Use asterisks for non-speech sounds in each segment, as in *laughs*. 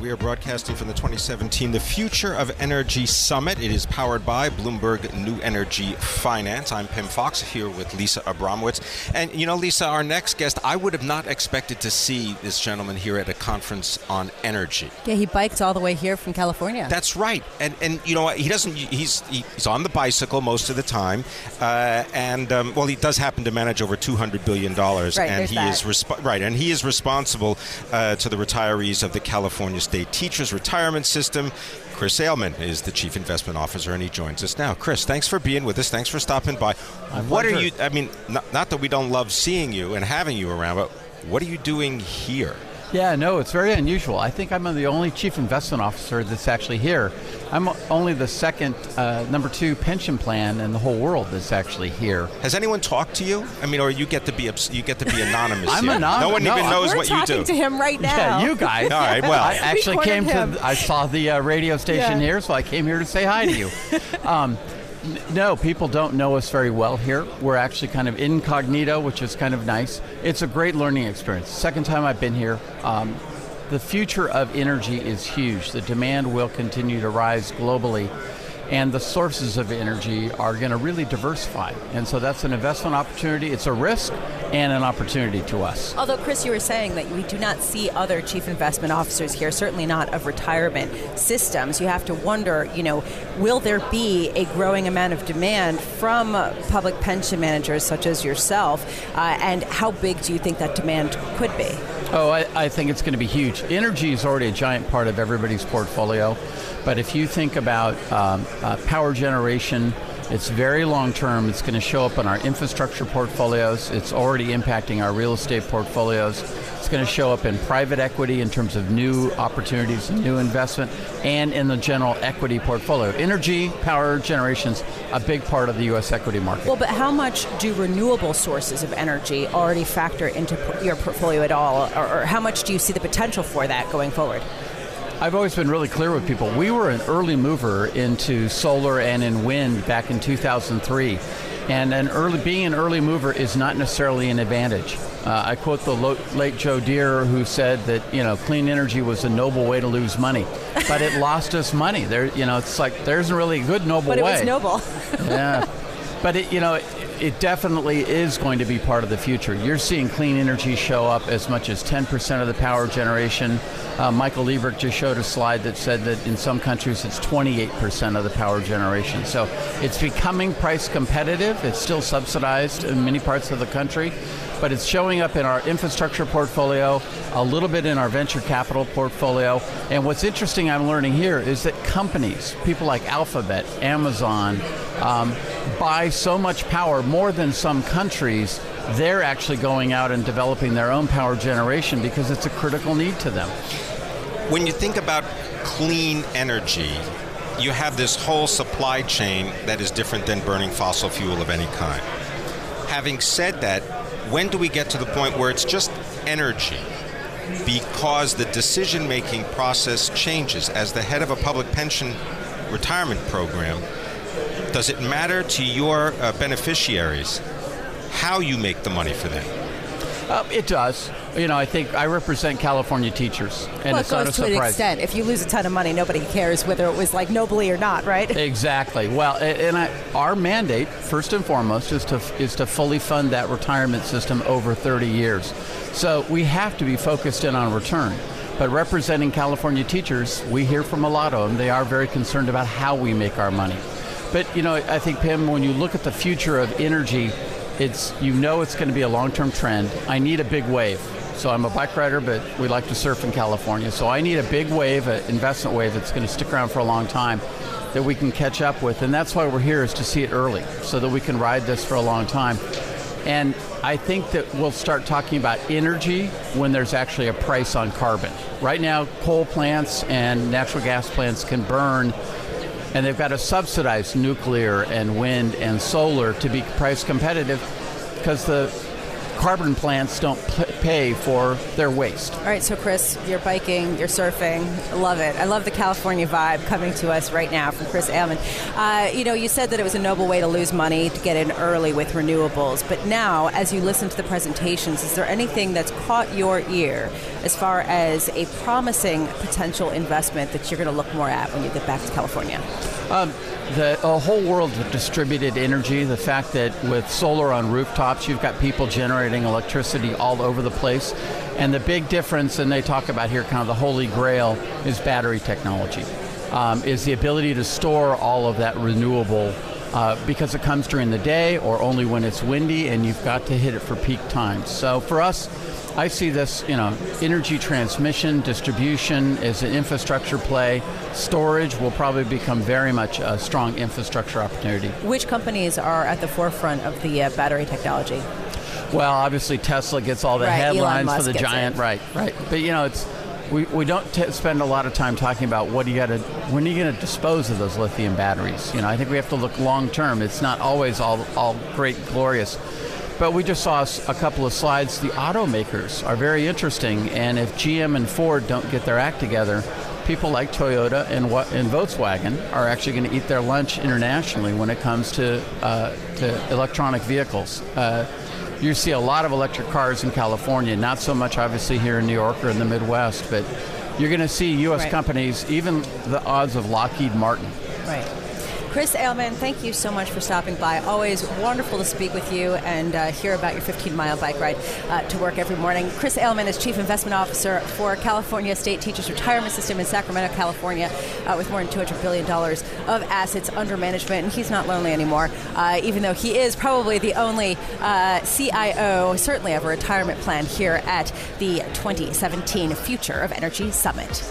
We are broadcasting from the 2017 The Future of Energy Summit. It is powered by Bloomberg New Energy Finance. I'm Pim Fox here with Lisa Abramowitz. And you know, Lisa, our next guest, I would have not expected to see this gentleman here at a conference on energy. Yeah, he biked all the way here from California. That's right. And and you know, he doesn't he's he's on the bicycle most of the time. Uh, and um, well, he does happen to manage over 200 billion dollars right, and he that. is resp- right and he is responsible uh, to the retirees of the California State Teachers Retirement System. Chris Ailman is the Chief Investment Officer, and he joins us now. Chris, thanks for being with us. Thanks for stopping by. My what are you? I mean, not, not that we don't love seeing you and having you around, but what are you doing here? Yeah, no, it's very unusual. I think I'm the only chief investment officer that's actually here. I'm only the second, uh, number two pension plan in the whole world that's actually here. Has anyone talked to you? I mean, or you get to be obs- you get to be anonymous. *laughs* I'm here. anonymous. No one No, even I- knows We're what you talking do. to him right now. Yeah, you guys. *laughs* All right, well. I actually We came him. to. I saw the uh, radio station Yeah. here, so I came here to say hi to you. *laughs* um, n- no, people don't know us very well here. We're actually kind of incognito, which is kind of nice. It's a great learning experience. Second time I've been here. Um, the future of energy is huge. The demand will continue to rise globally. And the sources of energy are going to really diversify. And so that's an investment opportunity. It's a risk and an opportunity to us. Although, Chris, you were saying that we do not see other chief investment officers here, certainly not of retirement systems. You have to wonder, you know, will there be a growing amount of demand from public pension managers such as yourself? Uh, and how big do you think that demand could be? Oh, I, I think it's going to be huge. Energy is already a giant part of everybody's portfolio, but if you think about um, uh, power generation, it's very long term. It's going to show up in our infrastructure portfolios. It's already impacting our real estate portfolios. Going to show up in private equity in terms of new opportunities, new investment, and in the general equity portfolio. Energy, power generation's a big part of the U.S. equity market. Well, but how much do renewable sources of energy already factor into your portfolio at all? Or, or how much do you see the potential for that going forward? I've always been really clear with people. We were an early mover into solar and in wind back in 2003. And an early, being an early mover is not necessarily an advantage. Uh, I quote the lo- late Joe Deere, who said that you know clean energy was a noble way to lose money, but it *laughs* lost us money. There, you know, it's like there isn't really a good noble But it was noble. *laughs* yeah. But it, you know, it, it definitely is going to be part of the future. You're seeing clean energy show up as much as 10% of the power generation. Uh, Michael Liebreich just showed a slide that said that in some countries it's 28% of the power generation. So it's becoming price competitive. It's still subsidized in many parts of the country, but it's showing up in our infrastructure portfolio, a little bit in our venture capital portfolio. And what's interesting I'm learning here is that companies, people like Alphabet, Amazon, um, buy so much power more than some countries. They're actually going out and developing their own power generation because it's a critical need to them. When you think about clean energy, you have this whole supply chain that is different than burning fossil fuel of any kind. Having said that, when do we get to the point where it's just energy? Because the decision making process changes. As the head of a public pension retirement program, does it matter to your uh, beneficiaries how you make the money for them? Uh, it does. You know, I think I represent California teachers, and well, it it's not a goes to an extent. If you lose a ton of money, nobody cares whether it was like nobly or not, right? *laughs* Exactly. Well, and I, our mandate, first and foremost, is to is to fully fund that retirement system over 30 years. So we have to be focused in on return. But representing California teachers, we hear from a lot of them. They are very concerned about how we make our money. But you know, I think Pim, when you look at the future of energy, it's you know it's going to be a long-term trend. I need a big wave. So I'm a bike rider, but we like to surf in California. So I need a big wave, an investment wave that's going to stick around for a long time that we can catch up with. And that's why we're here is to see it early so that we can ride this for a long time. And I think that we'll start talking about energy when there's actually a price on carbon. Right now, coal plants and natural gas plants can burn and they've got to subsidize nuclear and wind and solar to be price competitive because the carbon plants don't pay for their waste. All right, so Chris, you're biking, you're surfing. Love it. I love the California vibe coming to us right now from Chris Ailman. Uh, you know, you said that it was a noble way to lose money to get in early with renewables, but now, as you listen to the presentations, is there anything that's caught your ear as far as a promising potential investment that you're going to look more at when you get back to California? Um, the whole world of distributed energy, the fact that with solar on rooftops, you've got people generating electricity all over the place. And the big difference, and they talk about here kind of the holy grail, is battery technology, um, is the ability to store all of that renewable uh, because it comes during the day or only when it's windy and you've got to hit it for peak times. So for us, I see this, you know, energy transmission, distribution is an infrastructure play. Storage will probably become very much a strong infrastructure opportunity. Which companies are at the forefront of the uh, battery technology? Well, obviously Tesla gets all the right, headlines for the giant, it. right? Right. But you know, it's we, we don't t- spend a lot of time talking about what do you got to when are you going to dispose of those lithium batteries. You know, I think we have to look long term. It's not always all all great glorious. But we just saw a couple of slides. The automakers are very interesting, and if GM and Ford don't get their act together, people like Toyota and, and Volkswagen are actually going to eat their lunch internationally when it comes to uh, to electronic vehicles. Uh, you see a lot of electric cars in California, not so much obviously here in New York or in the Midwest, but you're going to see U.S. Right. companies, even the odds of Lockheed Martin. Right. Chris Ailman, thank you so much for stopping by. Always wonderful to speak with you and uh, hear about your 15 mile bike ride uh, to work every morning. Chris Ailman is Chief Investment Officer for California State Teachers Retirement System in Sacramento, California, uh, with more than $200 billion of assets under management. And he's not lonely anymore, uh, even though he is probably the only uh, CIO, certainly of a retirement plan here at the 2017 Future of Energy Summit.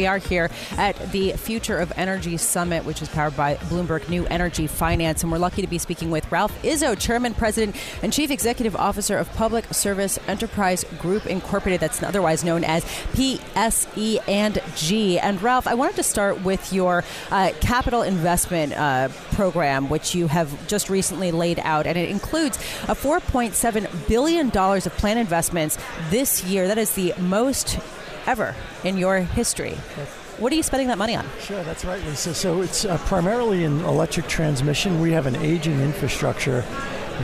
We are here at the Future of Energy Summit, which is powered by Bloomberg New Energy Finance. And we're lucky to be speaking with Ralph Izzo, Chairman, President, and Chief Executive Officer of Public Service Enterprise Group Incorporated, that's otherwise known as PSE and G. And Ralph, I wanted to start with your uh, capital investment uh, program, which you have just recently laid out. And it includes a $4.7 billion of planned investments this year. That is the most ever in your history. What are you spending that money on? Sure, that's right, Lisa. So it's uh, primarily in electric transmission. We have an aging infrastructure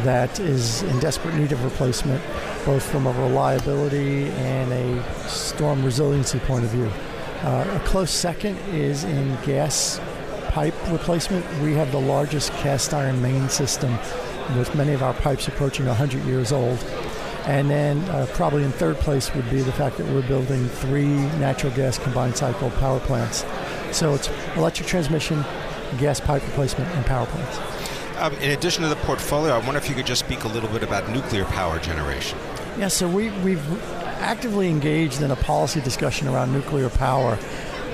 that is in desperate need of replacement, both from a reliability and a storm resiliency point of view. Uh, a close second is in gas pipe replacement. We have the largest cast iron main system, with many of our pipes approaching 100 years old. And then uh, probably in third place would be the fact that we're building three natural gas combined cycle power plants. So it's electric transmission, gas pipe replacement, and power plants. Um, in addition to the portfolio, I wonder if you could just speak a little bit about nuclear power generation. Yeah, so we, we've actively engaged in a policy discussion around nuclear power.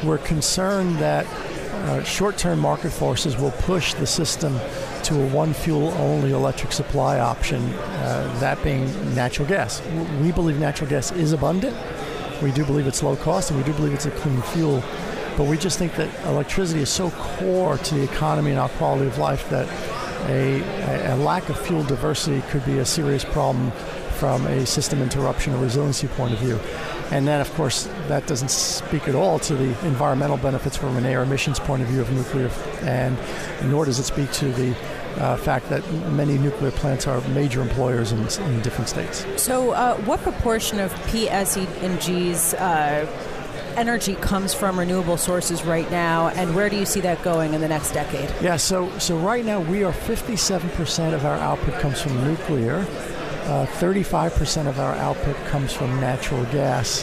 We're concerned that uh, short term market forces will push the system to a one fuel only electric supply option, uh, that being natural gas. We believe natural gas is abundant. We do believe it's low cost, and we do believe it's a clean fuel. But we just think that electricity is so core to the economy and our quality of life that a, a lack of fuel diversity could be a serious problem from a system interruption or resiliency point of view. And then, of course, that doesn't speak at all to the environmental benefits from an air emissions point of view of nuclear, and nor does it speak to the uh, fact that many nuclear plants are major employers in, in different states. So, uh, what proportion of PSE&G's uh, energy comes from renewable sources right now, and where do you see that going in the next decade? Yeah, so so right now we are 57% of our output comes from nuclear. Uh, 35% of our output comes from natural gas,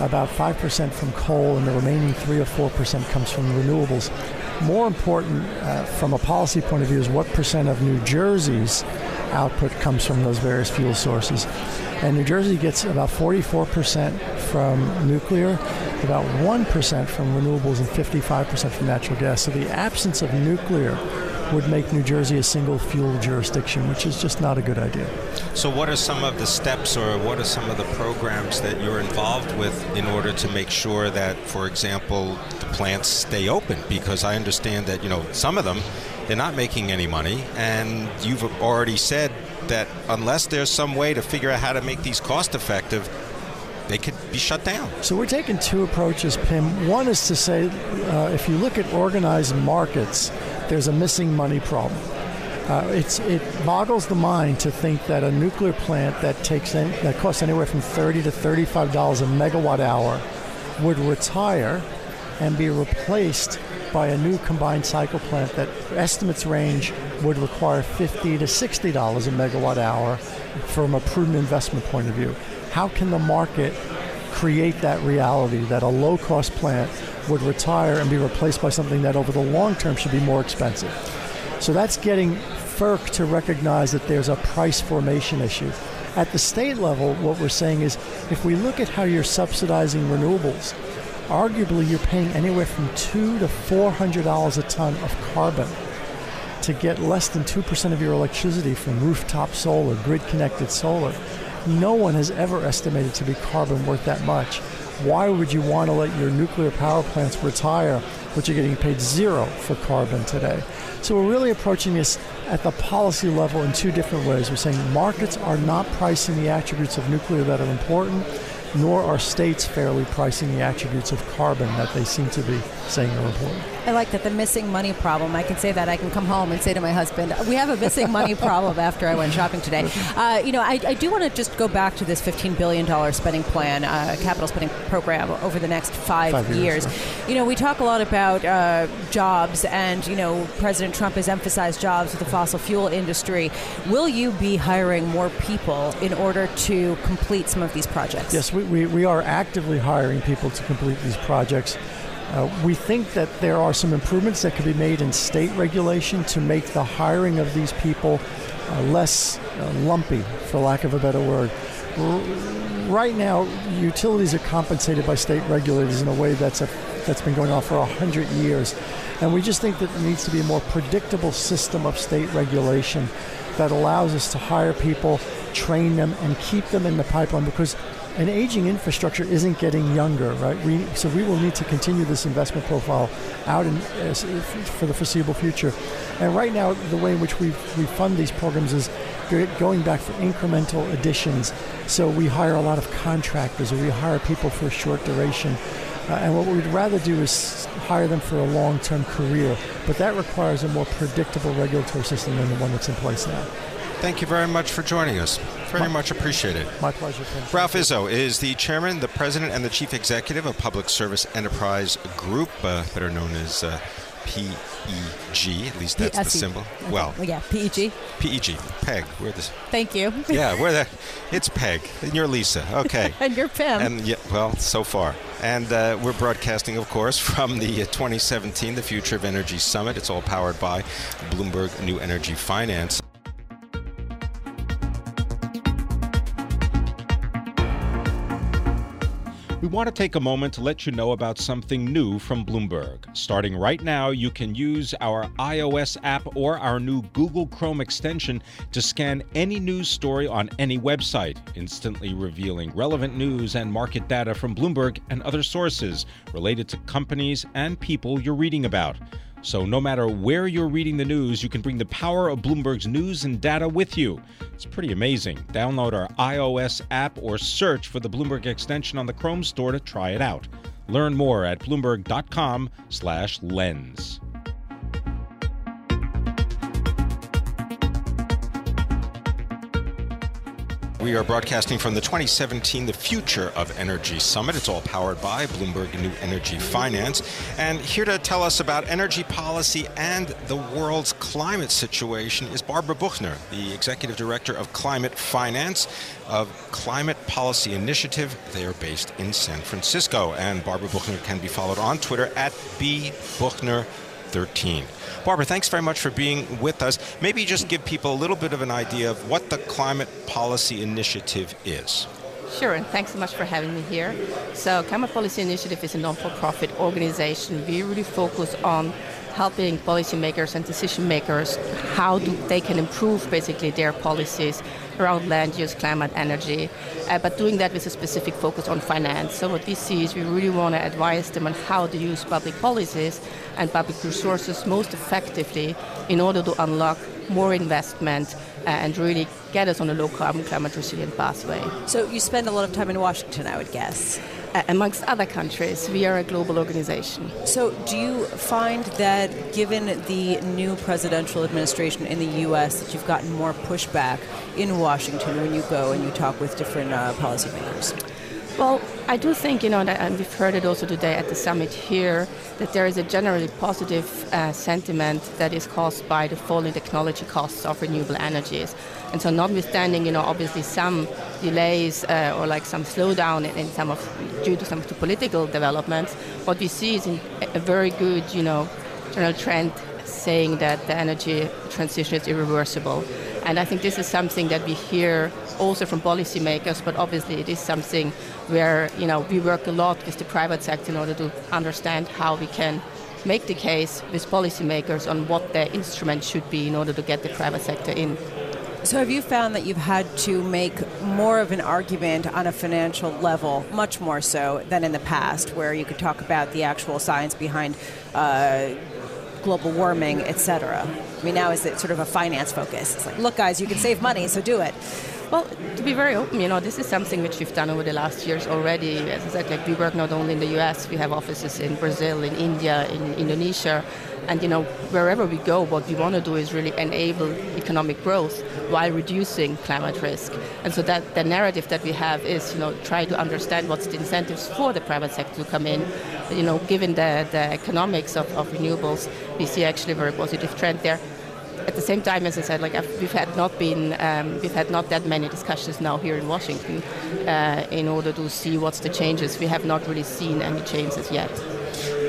about 5% from coal, and the remaining 3 or 4% comes from renewables. More important uh, from a policy point of view is what percent of New Jersey's output comes from those various fuel sources. And New Jersey gets about 44% from nuclear, about 1% from renewables, and 55% from natural gas. So the absence of nuclear would make New Jersey a single fuel jurisdiction, which is just not a good idea. So, what are some of the steps or what are some of the programs that you're involved with in order to make sure that, for example, the plants stay open? Because I understand that, you know, some of them, they're not making any money, and you've already said that unless there's some way to figure out how to make these cost effective, they could be shut down. So we're taking two approaches, Pim. One is to say, uh, if you look at organized markets, there's a missing money problem. Uh, it boggles the mind to think that a nuclear plant that takes in, that costs anywhere from 30 to 35 dollars a megawatt hour would retire and be replaced by a new combined cycle plant that estimates range would require 50 to 60 dollars a megawatt hour from a prudent investment point of view. How can the market create that reality that a low cost plant would retire and be replaced by something that over the long term should be more expensive? So that's getting FERC to recognize that there's a price formation issue. At the state level, what we're saying is if we look at how you're subsidizing renewables, arguably you're paying anywhere from two to four hundred dollars a ton of carbon to get less than two percent of your electricity from rooftop solar, grid connected solar. No one has ever estimated to be carbon worth that much. Why would you want to let your nuclear power plants retire, but you're getting paid zero for carbon today? So we're really approaching this at the policy level in two different ways. We're saying markets are not pricing the attributes of nuclear that are important nor are states fairly pricing the attributes of carbon that they seem to be saying are important. I like that the missing money problem. I can say that I can come home and say to my husband, "We have a missing money *laughs* problem." After I went shopping today, uh, you know, I, I do want to just go back to this fifteen billion dollar spending plan, uh, capital spending program over the next five, five years. years. You know, we talk a lot about uh, jobs, and you know, President Trump has emphasized jobs with the fossil fuel industry. Will you be hiring more people in order to complete some of these projects? Yes, we, we, we are actively hiring people to complete these projects. Uh, we think that there are some improvements that could be made in state regulation to make the hiring of these people uh, less uh, lumpy, for lack of a better word. R- right now, utilities are compensated by state regulators in a way that's a, that's been going on for hundred years, and we just think that there needs to be a more predictable system of state regulation that allows us to hire people, train them, and keep them in the pipeline because an aging infrastructure isn't getting younger, right? We, so we will need to continue this investment profile out in, as, for the foreseeable future. And right now, the way in which we we fund these programs is going back for incremental additions. So we hire a lot of contractors, or we hire people for a short duration. Uh, and what we'd rather do is hire them for a long-term career, but that requires a more predictable regulatory system than the one that's in place now. Thank you very much for joining us. Very my, much appreciated. My pleasure. Ralph Izzo is the chairman, the president, and the chief executive of Public Service Enterprise Group, uh, better known as uh, PEG. At least that's P-S-E. the symbol. Okay. Well, well, yeah, PEG. PEG. Peg. We're. Thank you. *laughs* yeah, we're the. It's Peg, and you're Lisa. Okay. *laughs* and you're Pim. And yeah, well, so far. And uh, we're broadcasting, of course, *laughs* from the 2017 The Future of Energy Summit. It's all powered by Bloomberg New Energy Finance. We want to take a moment to let you know about something new from Bloomberg. Starting right now, you can use our iOS app or our new Google Chrome extension to scan any news story on any website, instantly revealing relevant news and market data from Bloomberg and other sources related to companies and people you're reading about. So, no matter where you're reading the news, you can bring the power of Bloomberg's news and data with you. It's pretty amazing. Download our iOS app or search for the Bloomberg extension on the Chrome store to try it out. Learn more at bloomberg.com/lens. We are broadcasting from the 2017 The Future of Energy Summit. It's all powered by Bloomberg New Energy Finance. And here to tell us about energy policy and the world's climate situation is Barbara Buchner, the Executive Director of Climate Finance of Climate Policy Initiative. They are based in San Francisco. And Barbara Buchner can be followed on Twitter at bbuchner 13. Barbara, thanks very much for being with us. Maybe just give people a little bit of an idea of what the Climate Policy Initiative is. Sure, and thanks so much for having me here. So, Climate Policy Initiative is a non for profit organization. We really focus on helping policymakers and decision makers how do they can improve basically their policies around land use, climate, energy, uh, but doing that with a specific focus on finance. So what we see is we really want to advise them on how to use public policies and public resources most effectively in order to unlock more investment and really get us on a low carbon, climate resilient pathway. So you spend a lot of time in Washington, I would guess amongst other countries. We are a global organization. So, do you find that given the new presidential administration in the U.S., that you've gotten more pushback in Washington when you go and you talk with different uh, policymakers? Well, I do think, you know, and we've heard it also today at the summit here, that there is a generally positive uh, sentiment that is caused by the falling technology costs of renewable energies. And so, notwithstanding, you know, obviously some delays uh, or like some slowdown in, in, some of due to some of the political developments, what we see is a very good, you know, general trend saying that the energy transition is irreversible. And I think this is something that we hear also from policymakers, but obviously it is something where you know we work a lot with the private sector in order to understand how we can make the case with policymakers on what their instrument should be in order to get the private sector in. So, have you found that you've had to make more of an argument on a financial level, much more so than in the past, where you could talk about the actual science behind uh, global warming, et cetera? I mean, now is it sort of a finance focus? It's like, look, guys, you can save money, so do it. Well, to be very open, you know, this is something which we've done over the last years already. As I said, like we work not only in the U.S., we have offices in Brazil, in India, in Indonesia, and you know, wherever we go, what we want to do is really enable economic growth while reducing climate risk. And so that the narrative that we have is, you know, try to understand what's the incentives for the private sector to come in. You know, given the, the economics of, of renewables, we see actually a very positive trend there at the same time, as I said, like we've had not been, um, we've had not that many discussions now here in Washington uh, in order to see what's the changes. We have not really seen any changes yet.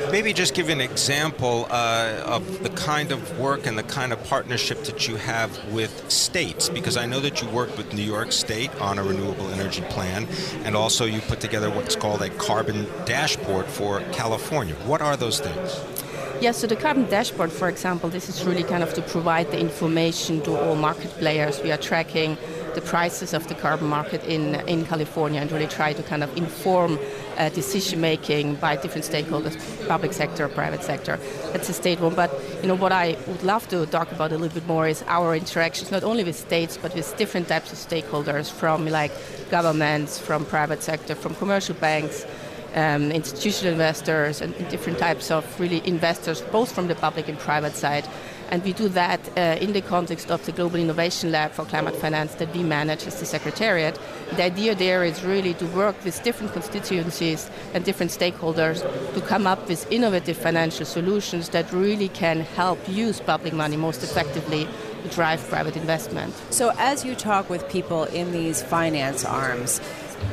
Maybe just give an example uh, of the kind of work and the kind of partnership that you have with states, because I know that you work with New York State on a renewable energy plan, and also you put together what's called a carbon dashboard for California. What are those things? Yes, so the carbon dashboard, for example, this is really kind of to provide the information to all market players. We are tracking the prices of the carbon market in, in California and really try to kind of inform uh, decision making by different stakeholders, public sector, private sector. That's a state one. But you know what I would love to talk about a little bit more is our interactions, not only with states but with different types of stakeholders, from like governments, from private sector, from commercial banks um, institutional investors and different types of really investors, both from the public and private side. And we do that uh, in the context of the Global Innovation Lab for Climate Finance that we manage as the Secretariat. The idea there is really to work with different constituencies and different stakeholders to come up with innovative financial solutions that really can help use public money most effectively to drive private investment. So, as you talk with people in these finance arms,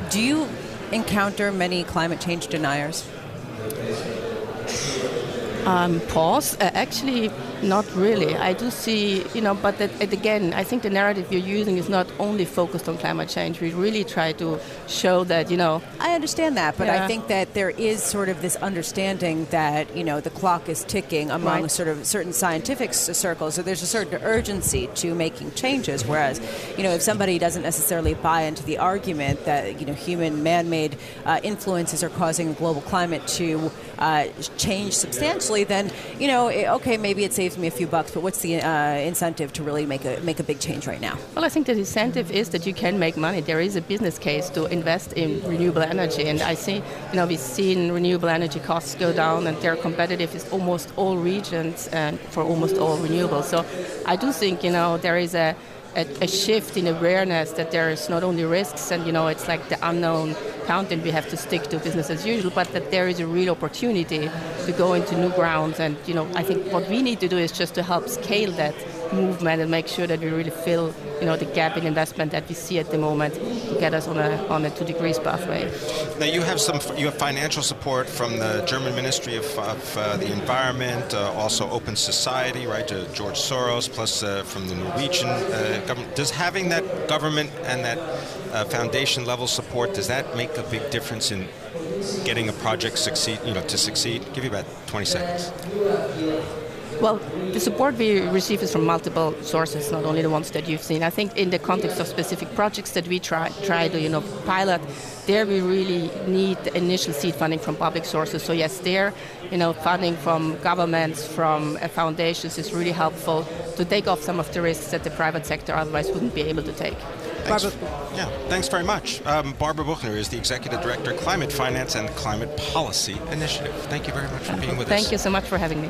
do you encounter many climate change deniers? Um, pause. Uh, actually, not really. I do see, you know, but that, again, I think the narrative you're using is not only focused on climate change. We really try to show that, you know. I understand that, but yeah. I think that there is sort of this understanding that, you know, the clock is ticking among right. sort of certain scientific circles. So there's a certain urgency to making changes. Whereas, you know, if somebody doesn't necessarily buy into the argument that, you know, human man made uh, influences are causing global climate to uh, change substantially, then, you know, okay, maybe it saves me a few bucks, but what's the uh, incentive to really make a make a big change right now? Well, I think the incentive is that you can make money. There is a business case to invest in renewable energy, and I see, you know, we've seen renewable energy costs go down, and they're competitive in almost all regions and for almost all renewables. So, I do think, you know, there is a a, a, shift in awareness that there is not only risks and you know it's like the unknown content we have to stick to business as usual, but that there is a real opportunity to go into new grounds. And you know, I think what we need to do is just to help scale that movement and make sure that we really fill you know the gap in investment that we see at the moment to get us on a on a two degrees pathway. Now you have some you have financial support from the German Ministry of, of uh, the Environment, uh, also Open Society, right? To George Soros, plus uh, from the Norwegian uh, government. Does having that government and that uh, foundation level support does that make a big difference in getting a project succeed? You know, to succeed. Give you about 20 seconds. Well, the support we receive is from multiple sources, not only the ones that you've seen. I think in the context of specific projects that we try try to you know pilot, there we really need the initial seed funding from public sources. So yes, there, you know, funding from governments, from uh, foundations is really helpful to take off some of the risks that the private sector otherwise wouldn't be able to take. Thanks, yeah, thanks very much. Um, Barbara Buchner is the Executive Director, Climate Finance and Climate Policy Initiative. Thank you very much for being with Thank us. Thank you so much for having me.